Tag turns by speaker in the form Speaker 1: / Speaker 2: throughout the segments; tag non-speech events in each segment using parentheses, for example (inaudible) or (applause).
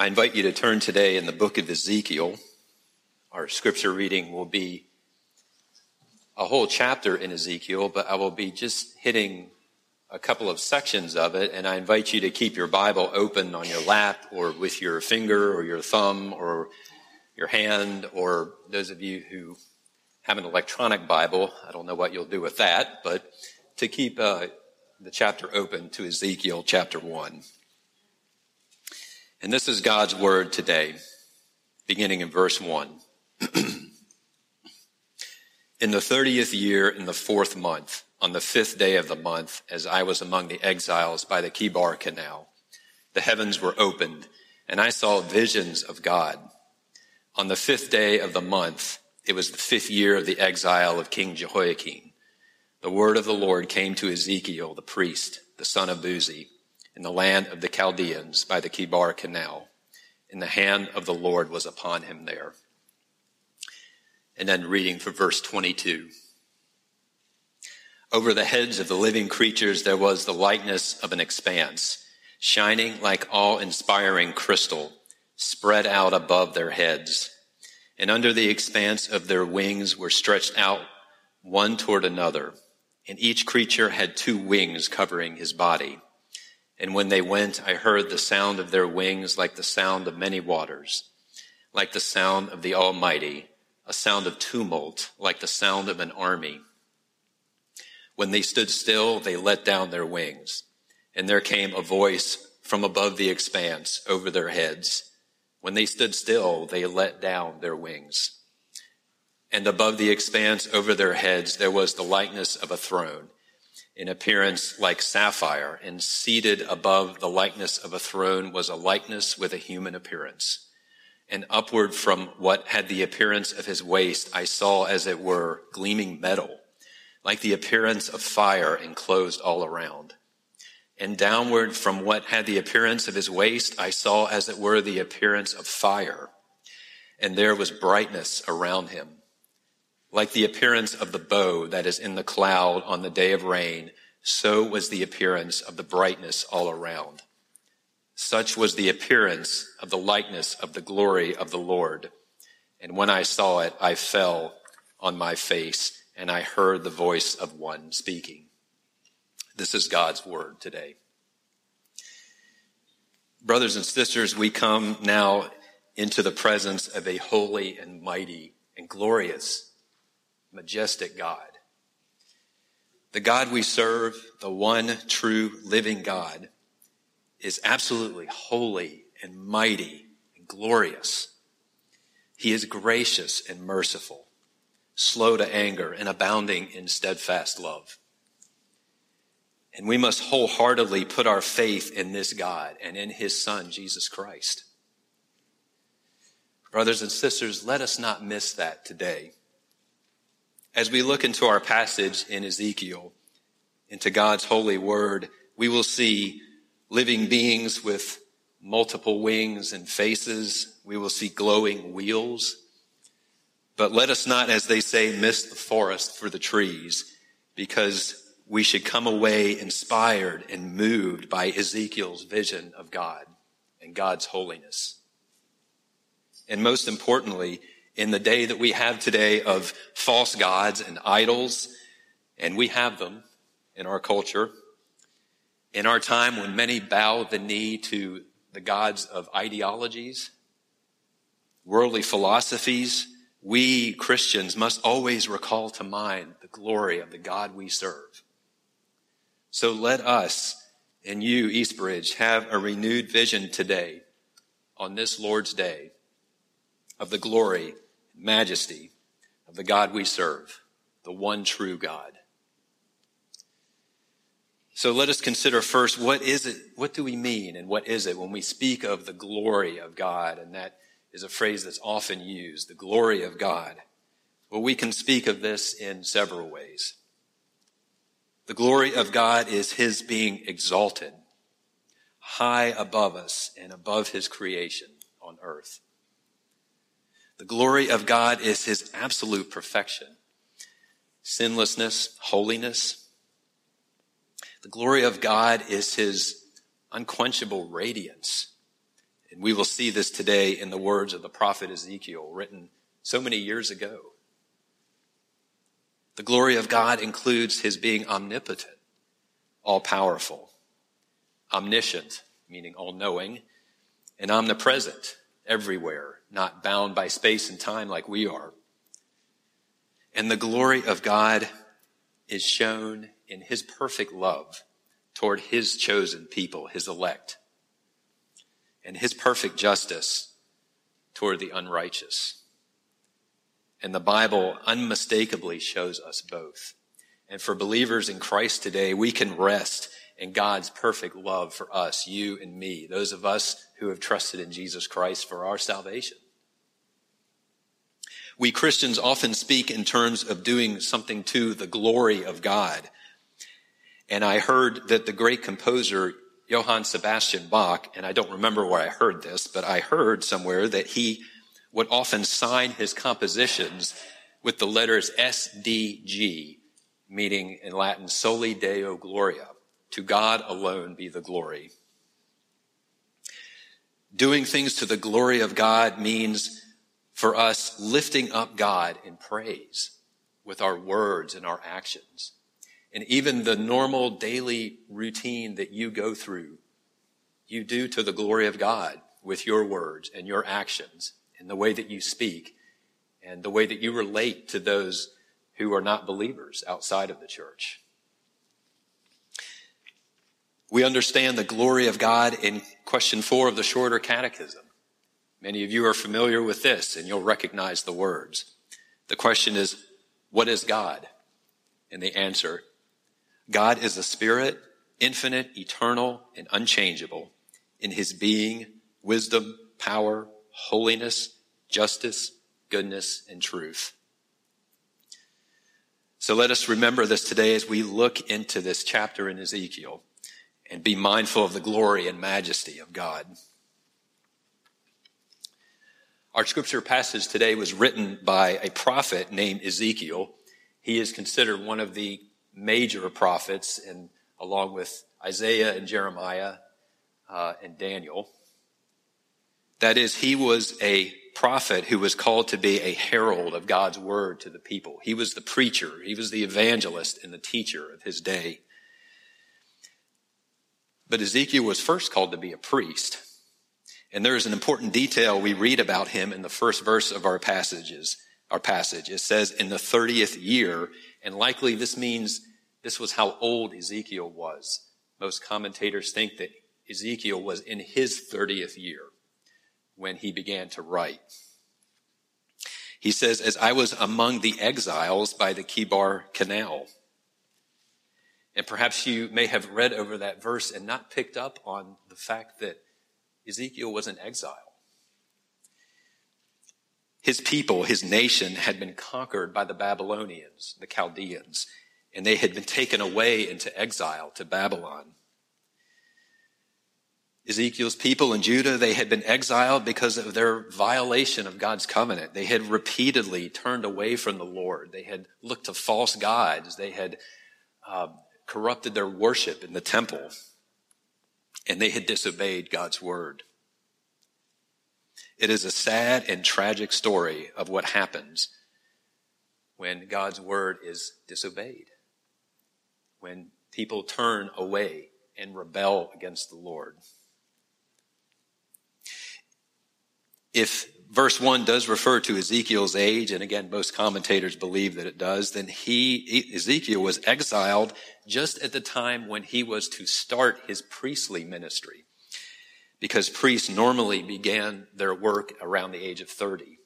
Speaker 1: I invite you to turn today in the book of Ezekiel. Our scripture reading will be a whole chapter in Ezekiel, but I will be just hitting a couple of sections of it, and I invite you to keep your Bible open on your lap or with your finger or your thumb or your hand, or those of you who have an electronic Bible, I don't know what you'll do with that, but to keep uh, the chapter open to Ezekiel chapter 1. And this is God's word today, beginning in verse 1. (clears throat) in the 30th year, in the fourth month, on the fifth day of the month, as I was among the exiles by the Chebar Canal. The heavens were opened, and I saw visions of God. On the fifth day of the month, it was the fifth year of the exile of King Jehoiachin. The word of the Lord came to Ezekiel, the priest, the son of Buzi, in the land of the Chaldeans by the Chebar Canal. And the hand of the Lord was upon him there. And then reading for verse 22. Over the heads of the living creatures there was the likeness of an expanse, shining like awe-inspiring crystal, spread out above their heads. And under the expanse of their wings were stretched out one toward another, and each creature had two wings covering his body. And when they went, I heard the sound of their wings like the sound of many waters, like the sound of the Almighty, a sound of tumult, like the sound of an army. When they stood still, they let down their wings, and there came a voice from above the expanse over their heads. When they stood still, they let down their wings. And above the expanse over their heads, there was the likeness of a throne, in appearance like sapphire, and seated above the likeness of a throne was a likeness with a human appearance. And upward from what had the appearance of his waist, I saw as it were gleaming metal like the appearance of fire enclosed all around. And downward from what had the appearance of his waist, I saw as it were the appearance of fire. And there was brightness around him. Like the appearance of the bow that is in the cloud on the day of rain, so was the appearance of the brightness all around. Such was the appearance of the likeness of the glory of the Lord. And when I saw it, I fell on my face and I heard the voice of one speaking. This is God's word today. Brothers and sisters, we come now into the presence of a holy and mighty and glorious, majestic God. The God we serve, the one true living God, is absolutely holy and mighty and glorious. He is gracious and merciful slow to anger, and abounding in steadfast love. And we must wholeheartedly put our faith in this God and in his son, Jesus Christ. Brothers and sisters, let us not miss that today. As we look into our passage in Ezekiel, into God's holy word, we will see living beings with multiple wings and faces. We will see glowing wheels. But let us not, as they say, miss the forest for the trees, because we should come away inspired and moved by Ezekiel's vision of God and God's holiness. And most importantly, in the day that we have today of false gods and idols, and we have them in our culture, in our time when many bow the knee to the gods of ideologies, worldly philosophies, we Christians must always recall to mind the glory of the God we serve. So let us and you, Eastbridge, have a renewed vision today on this Lord's day of the glory majesty of the God we serve, the one true God. So let us consider first what is it, what do we mean and what is it when we speak of the glory of God and that is a phrase that's often used, the glory of God. Well, we can speak of this in several ways. The glory of God is His being exalted high above us and above His creation on earth. The glory of God is His absolute perfection, sinlessness, holiness. The glory of God is His unquenchable radiance And we will see this today in the words of the prophet Ezekiel, written so many years ago. The glory of God includes his being omnipotent, all powerful, omniscient, meaning all knowing, and omnipresent, everywhere, not bound by space and time like we are. And the glory of God is shown in his perfect love toward his chosen people, his elect, and his perfect justice toward the unrighteous. And the Bible unmistakably shows us both. And for believers in Christ today, we can rest in God's perfect love for us, you and me, those of us who have trusted in Jesus Christ for our salvation. We Christians often speak in terms of doing something to the glory of God. And I heard that the great composer Johann Sebastian Bach, and I don't remember where I heard this, but I heard somewhere that he would often sign his compositions with the letters SDG, meaning in Latin, Soli Deo Gloria. To God alone be the glory. Doing things to the glory of God means for us lifting up God in praise with our words and our actions. And even the normal daily routine that you go through, you do to the glory of God with your words and your actions and the way that you speak and the way that you relate to those who are not believers outside of the church. We understand the glory of God in question four of the shorter catechism. Many of you are familiar with this and you'll recognize the words. The question is, what is God? And the answer, God is a spirit, infinite, eternal, and unchangeable in his being, wisdom, power, holiness, justice, goodness, and truth. So let us remember this today as we look into this chapter in Ezekiel and be mindful of the glory and majesty of God. Our scripture passage today was written by a prophet named Ezekiel. He is considered one of the major prophets and along with Isaiah and Jeremiah uh, and Daniel. That is, he was a prophet who was called to be a herald of God's word to the people. He was the preacher. He was the evangelist and the teacher of his day. But Ezekiel was first called to be a priest. And there is an important detail we read about him in the first verse of our passages, our passage. It says in the 30th year, and likely this means this was how old Ezekiel was. Most commentators think that Ezekiel was in his 30th year when he began to write. He says, as I was among the exiles by the Chebar Canal. And perhaps you may have read over that verse and not picked up on the fact that Ezekiel was in exile. His people, his nation had been conquered by the Babylonians, the Chaldeans, and they had been taken away into exile to Babylon. Ezekiel's people in Judah, they had been exiled because of their violation of God's covenant. They had repeatedly turned away from the Lord. They had looked to false gods. They had uh, corrupted their worship in the temple. And they had disobeyed God's word. It is a sad and tragic story of what happens when God's word is disobeyed. When people turn away and rebel against the Lord. if verse 1 does refer to Ezekiel's age, and again, most commentators believe that it does, then he, Ezekiel was exiled just at the time when he was to start his priestly ministry. Because priests normally began their work around the age of 30.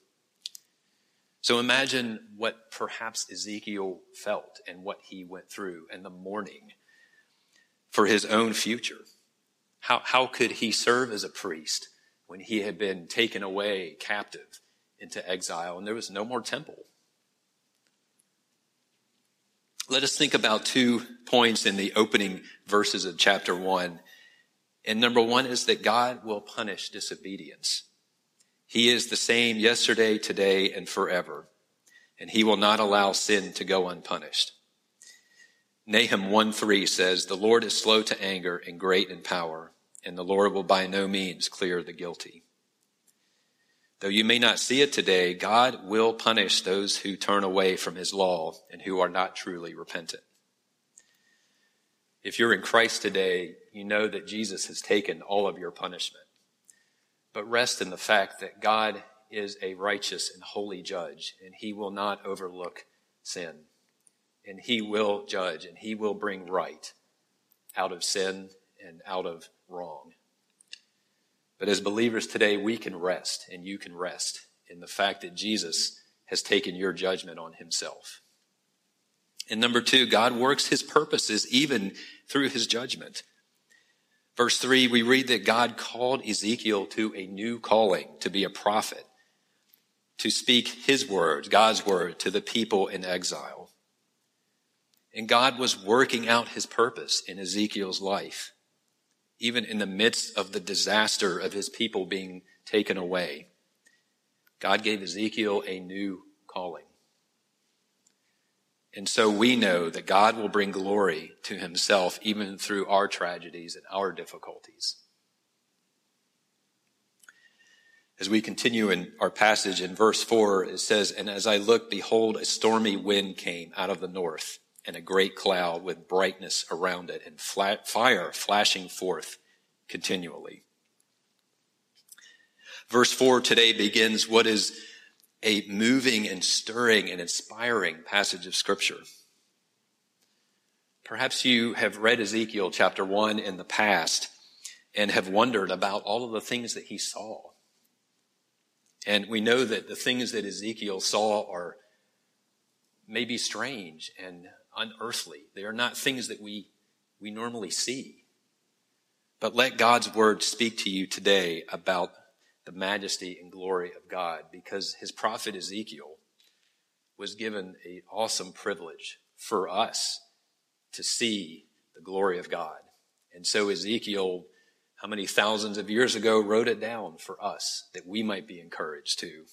Speaker 1: So imagine what perhaps Ezekiel felt and what he went through and the mourning for his own future. How, how could he serve as a priest? When he had been taken away captive into exile and there was no more temple. Let us think about two points in the opening verses of chapter one. And number one is that God will punish disobedience. He is the same yesterday, today, and forever. And he will not allow sin to go unpunished. Nahum 1 3 says, The Lord is slow to anger and great in power and the Lord will by no means clear the guilty. Though you may not see it today, God will punish those who turn away from his law and who are not truly repentant. If you're in Christ today, you know that Jesus has taken all of your punishment. But rest in the fact that God is a righteous and holy judge, and he will not overlook sin. And he will judge, and he will bring right out of sin and out of wrong. But as believers today, we can rest, and you can rest in the fact that Jesus has taken your judgment on himself. And number two, God works his purposes even through his judgment. Verse three, we read that God called Ezekiel to a new calling, to be a prophet, to speak his words, God's word, to the people in exile. And God was working out his purpose in Ezekiel's life even in the midst of the disaster of his people being taken away, God gave Ezekiel a new calling. And so we know that God will bring glory to himself even through our tragedies and our difficulties. As we continue in our passage in verse 4, it says, And as I looked, behold, a stormy wind came out of the north and a great cloud with brightness around it and fire flashing forth continually. Verse 4 today begins what is a moving and stirring and inspiring passage of Scripture. Perhaps you have read Ezekiel chapter 1 in the past and have wondered about all of the things that he saw. And we know that the things that Ezekiel saw are maybe strange and unearthly. They are not things that we, we normally see. But let God's word speak to you today about the majesty and glory of God because his prophet Ezekiel was given an awesome privilege for us to see the glory of God. And so Ezekiel, how many thousands of years ago, wrote it down for us that we might be encouraged too.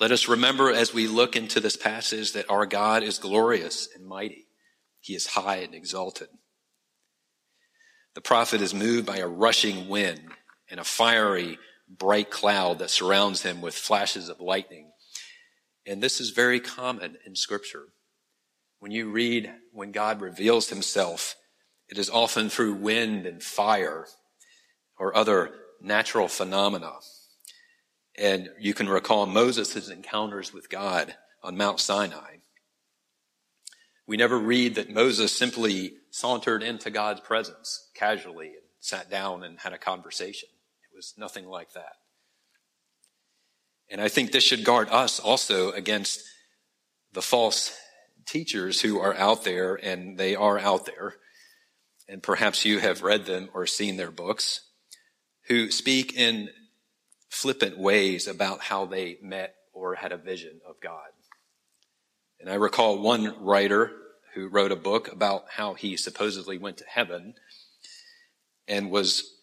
Speaker 1: Let us remember as we look into this passage that our God is glorious and mighty. He is high and exalted. The prophet is moved by a rushing wind and a fiery, bright cloud that surrounds him with flashes of lightning. And this is very common in scripture. When you read when God reveals himself, it is often through wind and fire or other natural phenomena. And you can recall Moses' encounters with God on Mount Sinai. We never read that Moses simply sauntered into God's presence casually and sat down and had a conversation. It was nothing like that. And I think this should guard us also against the false teachers who are out there, and they are out there. And perhaps you have read them or seen their books, who speak in flippant ways about how they met or had a vision of God. And I recall one writer who wrote a book about how he supposedly went to heaven and was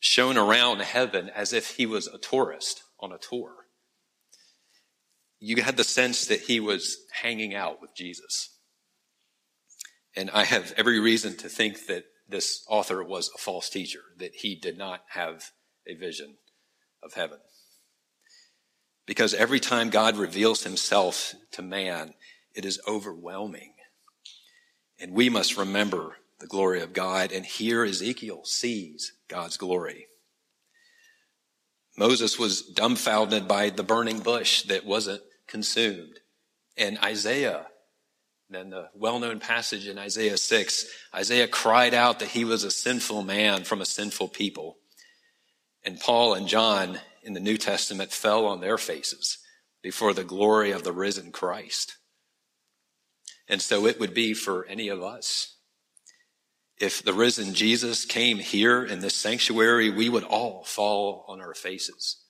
Speaker 1: shown around heaven as if he was a tourist on a tour. You had the sense that he was hanging out with Jesus. And I have every reason to think that this author was a false teacher, that he did not have a vision of heaven. Because every time God reveals himself to man, it is overwhelming. And we must remember the glory of God. And here Ezekiel sees God's glory. Moses was dumbfounded by the burning bush that wasn't consumed. And Isaiah, then the well-known passage in Isaiah 6, Isaiah cried out that he was a sinful man from a sinful people. And Paul and John in the New Testament fell on their faces before the glory of the risen Christ. And so it would be for any of us. If the risen Jesus came here in this sanctuary, we would all fall on our faces.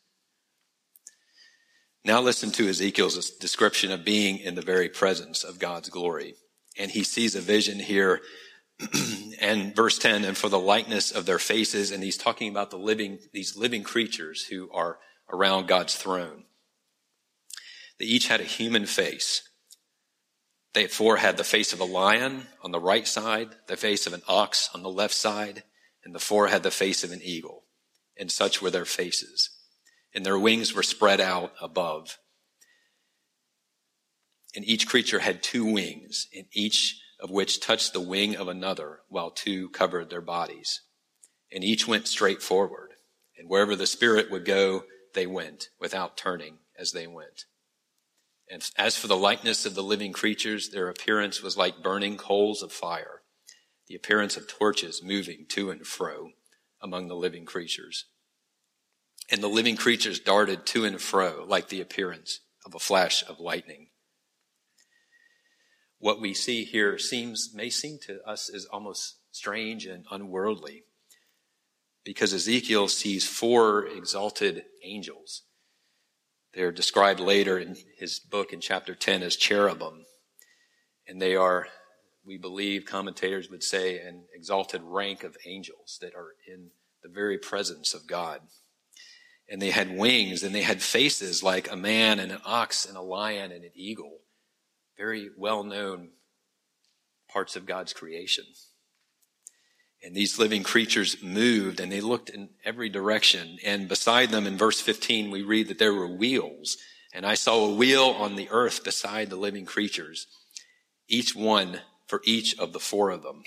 Speaker 1: Now listen to Ezekiel's description of being in the very presence of God's glory. And he sees a vision here (clears throat) and verse 10, and for the likeness of their faces, and he's talking about the living, these living creatures who are around God's throne. They each had a human face. They four had the face of a lion on the right side, the face of an ox on the left side, and the four had the face of an eagle, and such were their faces. And their wings were spread out above. And each creature had two wings, and each of which touched the wing of another, while two covered their bodies. And each went straight forward, and wherever the Spirit would go, they went, without turning as they went. And as for the likeness of the living creatures, their appearance was like burning coals of fire, the appearance of torches moving to and fro among the living creatures. And the living creatures darted to and fro like the appearance of a flash of lightning. What we see here seems, may seem to us as almost strange and unworldly because Ezekiel sees four exalted angels they're described later in his book in chapter 10 as cherubim. And they are, we believe, commentators would say, an exalted rank of angels that are in the very presence of God. And they had wings and they had faces like a man and an ox and a lion and an eagle. Very well known parts of God's creation. And these living creatures moved and they looked in every direction. And beside them in verse 15, we read that there were wheels. And I saw a wheel on the earth beside the living creatures, each one for each of the four of them.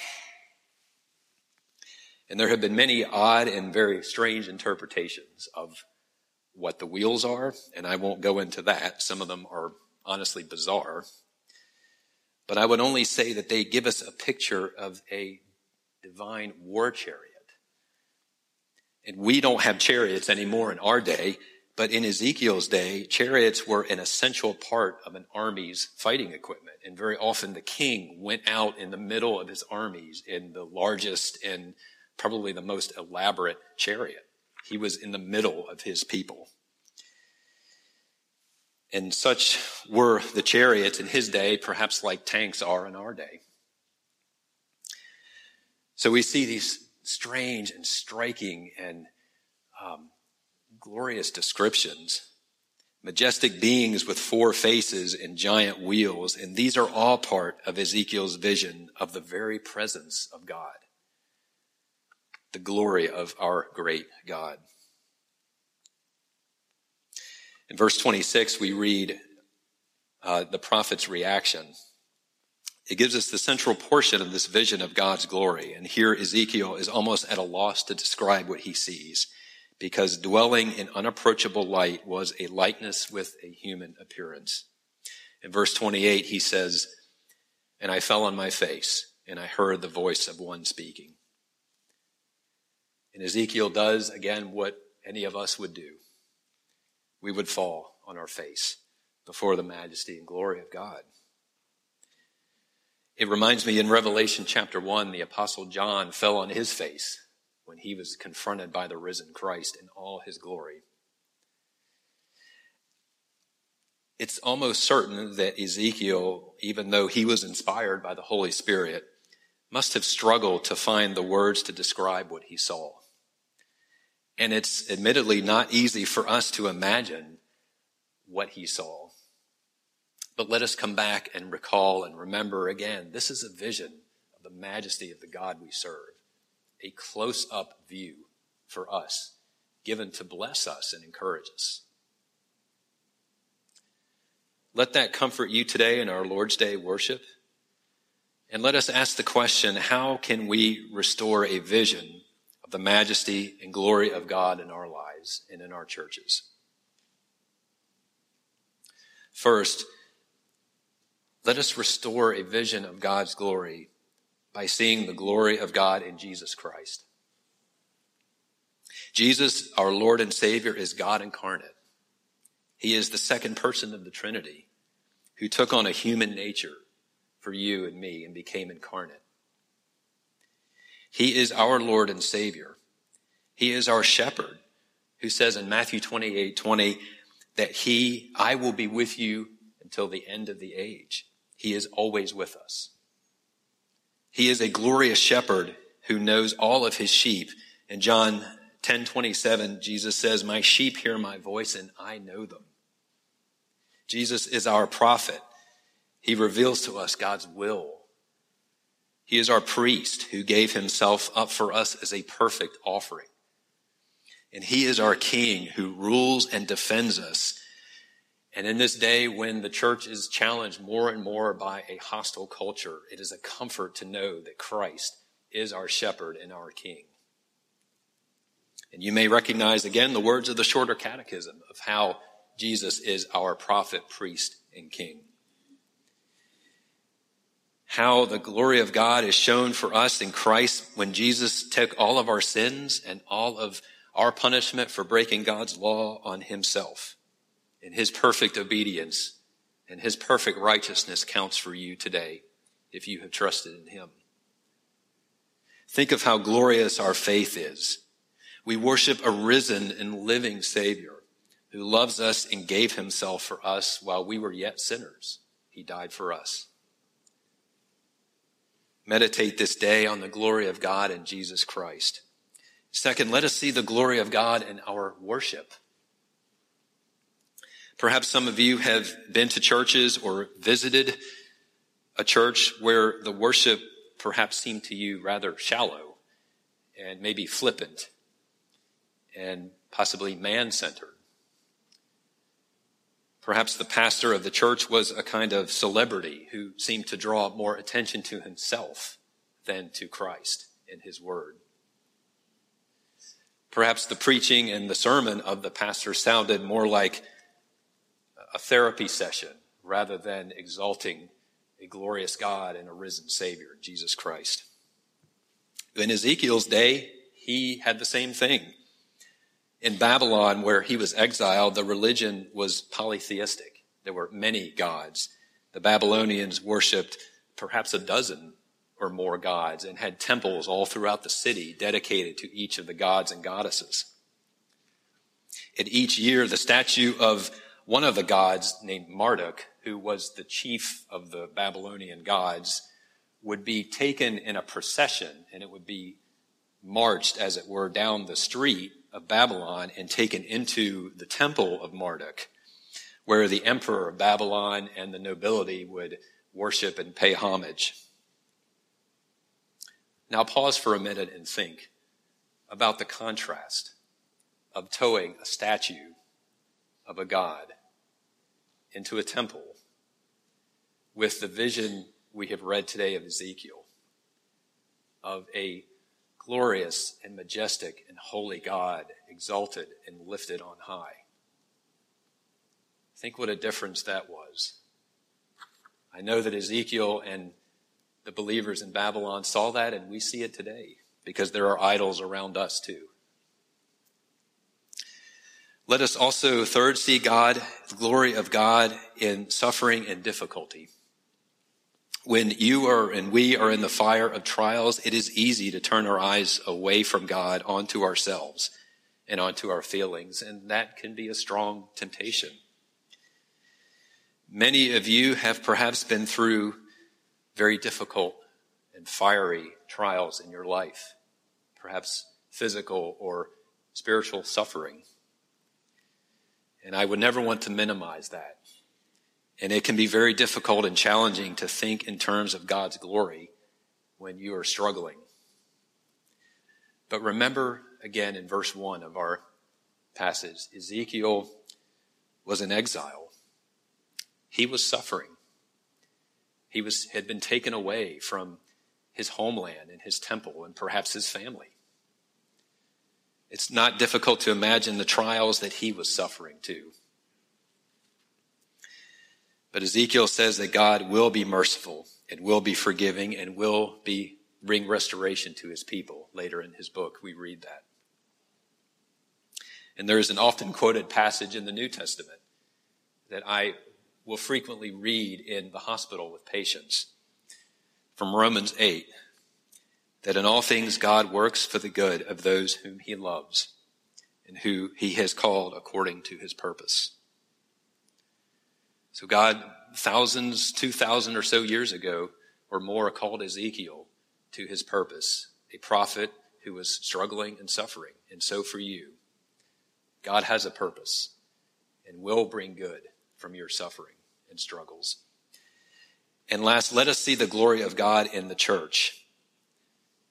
Speaker 1: And there have been many odd and very strange interpretations of what the wheels are, and I won't go into that. Some of them are honestly bizarre. But I would only say that they give us a picture of a divine war chariot. And we don't have chariots anymore in our day, but in Ezekiel's day, chariots were an essential part of an army's fighting equipment. And very often the king went out in the middle of his armies in the largest and probably the most elaborate chariot. He was in the middle of his people. And such were the chariots in his day, perhaps like tanks are in our day. So we see these strange and striking and um, glorious descriptions. Majestic beings with four faces and giant wheels. And these are all part of Ezekiel's vision of the very presence of God. The glory of our great God. In verse 26, we read uh, the prophet's reaction. It gives us the central portion of this vision of God's glory. And here Ezekiel is almost at a loss to describe what he sees because dwelling in unapproachable light was a likeness with a human appearance. In verse 28, he says, And I fell on my face and I heard the voice of one speaking. And Ezekiel does again what any of us would do. We would fall on our face before the majesty and glory of God. It reminds me in Revelation chapter 1, the apostle John fell on his face when he was confronted by the risen Christ in all his glory. It's almost certain that Ezekiel, even though he was inspired by the Holy Spirit, must have struggled to find the words to describe what he saw. And it's admittedly not easy for us to imagine what he saw. But let us come back and recall and remember again this is a vision of the majesty of the God we serve, a close up view for us, given to bless us and encourage us. Let that comfort you today in our Lord's Day worship. And let us ask the question how can we restore a vision of the majesty and glory of God in our lives and in our churches? First, let us restore a vision of God's glory by seeing the glory of God in Jesus Christ. Jesus, our Lord and Savior, is God incarnate. He is the second person of the Trinity who took on a human nature for you and me and became incarnate. He is our Lord and Savior. He is our shepherd who says in Matthew 28, 20, that he, I will be with you until the end of the age. He is always with us. He is a glorious shepherd who knows all of his sheep. In John 10 27, Jesus says, My sheep hear my voice and I know them. Jesus is our prophet. He reveals to us God's will. He is our priest who gave himself up for us as a perfect offering. And he is our king who rules and defends us. And in this day when the church is challenged more and more by a hostile culture, it is a comfort to know that Christ is our shepherd and our king. And you may recognize again the words of the shorter catechism of how Jesus is our prophet, priest, and king. How the glory of God is shown for us in Christ when Jesus took all of our sins and all of our punishment for breaking God's law on himself. And his perfect obedience and his perfect righteousness counts for you today if you have trusted in him. Think of how glorious our faith is. We worship a risen and living Savior who loves us and gave himself for us while we were yet sinners. He died for us. Meditate this day on the glory of God and Jesus Christ. Second, let us see the glory of God in our worship. Perhaps some of you have been to churches or visited a church where the worship perhaps seemed to you rather shallow and maybe flippant and possibly man centered. Perhaps the pastor of the church was a kind of celebrity who seemed to draw more attention to himself than to Christ and his word. Perhaps the preaching and the sermon of the pastor sounded more like a therapy session rather than exalting a glorious God and a risen Savior, Jesus Christ. In Ezekiel's day, he had the same thing. In Babylon, where he was exiled, the religion was polytheistic. There were many gods. The Babylonians worshiped perhaps a dozen or more gods and had temples all throughout the city dedicated to each of the gods and goddesses. And each year, the statue of one of the gods named Marduk, who was the chief of the Babylonian gods, would be taken in a procession and it would be marched, as it were, down the street of Babylon and taken into the temple of Marduk, where the emperor of Babylon and the nobility would worship and pay homage. Now pause for a minute and think about the contrast of towing a statue of a god into a temple with the vision we have read today of Ezekiel of a glorious and majestic and holy God, exalted and lifted on high. Think what a difference that was. I know that Ezekiel and the believers in Babylon saw that, and we see it today because there are idols around us too. Let us also, third, see God, the glory of God in suffering and difficulty. When you are and we are in the fire of trials, it is easy to turn our eyes away from God onto ourselves and onto our feelings, and that can be a strong temptation. Many of you have perhaps been through very difficult and fiery trials in your life, perhaps physical or spiritual suffering. And I would never want to minimize that. And it can be very difficult and challenging to think in terms of God's glory when you are struggling. But remember again in verse 1 of our passage, Ezekiel was in exile. He was suffering. He was, had been taken away from his homeland and his temple and perhaps his family. It's not difficult to imagine the trials that he was suffering too. But Ezekiel says that God will be merciful and will be forgiving and will be bring restoration to his people. Later in his book, we read that. And there is an often quoted passage in the New Testament that I will frequently read in the hospital with patients from Romans 8 that in all things God works for the good of those whom he loves and who he has called according to his purpose. So God, thousands, two thousand or so years ago or more, called Ezekiel to his purpose, a prophet who was struggling and suffering. And so for you, God has a purpose and will bring good from your suffering and struggles. And last, let us see the glory of God in the church.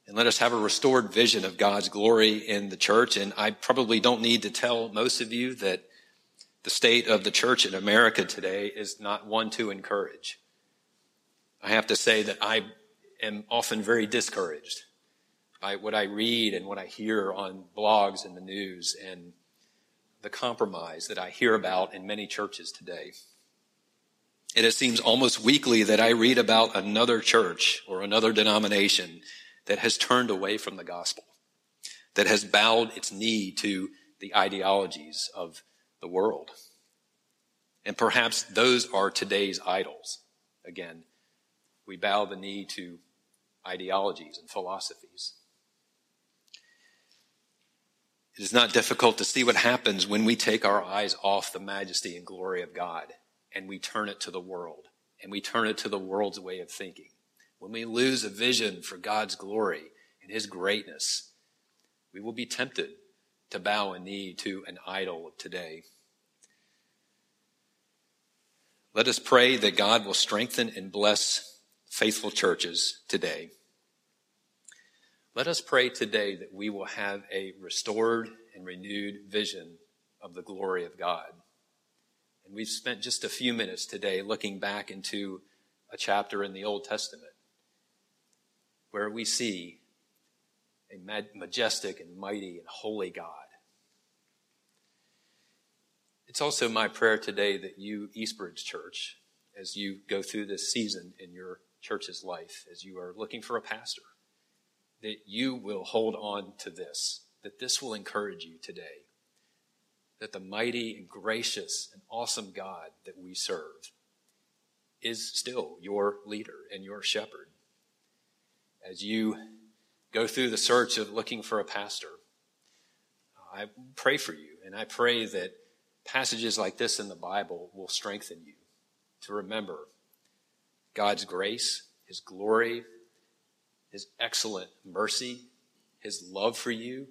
Speaker 1: And let us have a restored vision of God's glory in the church. And I probably don't need to tell most of you that the state of the church in America today is not one to encourage. I have to say that I am often very discouraged by what I read and what I hear on blogs and the news and the compromise that I hear about in many churches today. And it seems almost weekly that I read about another church or another denomination that has turned away from the gospel, that has bowed its knee to the ideologies of the world. And perhaps those are today's idols. Again, we bow the knee to ideologies and philosophies. It is not difficult to see what happens when we take our eyes off the majesty and glory of God and we turn it to the world and we turn it to the world's way of thinking. When we lose a vision for God's glory and his greatness, we will be tempted to bow a knee to an idol of today. Let us pray that God will strengthen and bless faithful churches today. Let us pray today that we will have a restored and renewed vision of the glory of God. And we've spent just a few minutes today looking back into a chapter in the Old Testament where we see a majestic and mighty and holy God. It's also my prayer today that you, Eastbridge Church, as you go through this season in your church's life, as you are looking for a pastor, that you will hold on to this, that this will encourage you today that the mighty and gracious and awesome God that we serve is still your leader and your shepherd. As you go through the search of looking for a pastor, I pray for you, and I pray that passages like this in the Bible will strengthen you to remember God's grace, His glory, His excellent mercy, His love for you,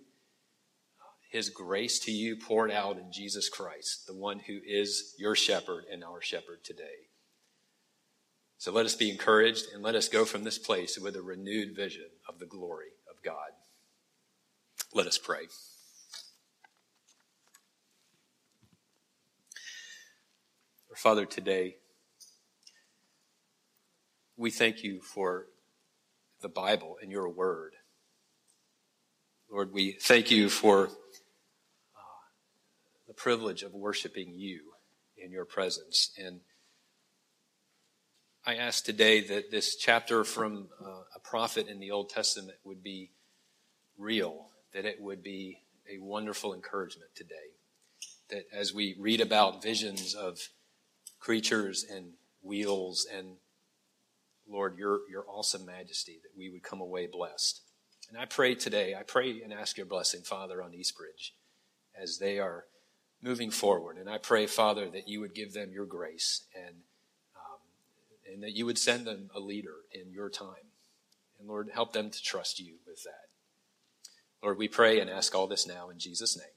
Speaker 1: his grace to you poured out in Jesus Christ, the one who is your shepherd and our shepherd today. So let us be encouraged and let us go from this place with a renewed vision of the glory of God. Let us pray. Our Father, today, we thank you for the Bible and your word. Lord, we thank you for uh, the privilege of worshiping you in your presence. And I ask today that this chapter from uh, a prophet in the Old Testament would be real, that it would be a wonderful encouragement today. That as we read about visions of creatures and wheels and Lord, your, your awesome majesty, that we would come away blessed. And I pray today, I pray and ask your blessing, Father, on Eastbridge, as they are moving forward. And I pray, Father, that you would give them your grace and, and that you would send them a leader in your time. And Lord, help them to trust you with that. Lord, we pray and ask all this now in Jesus' name.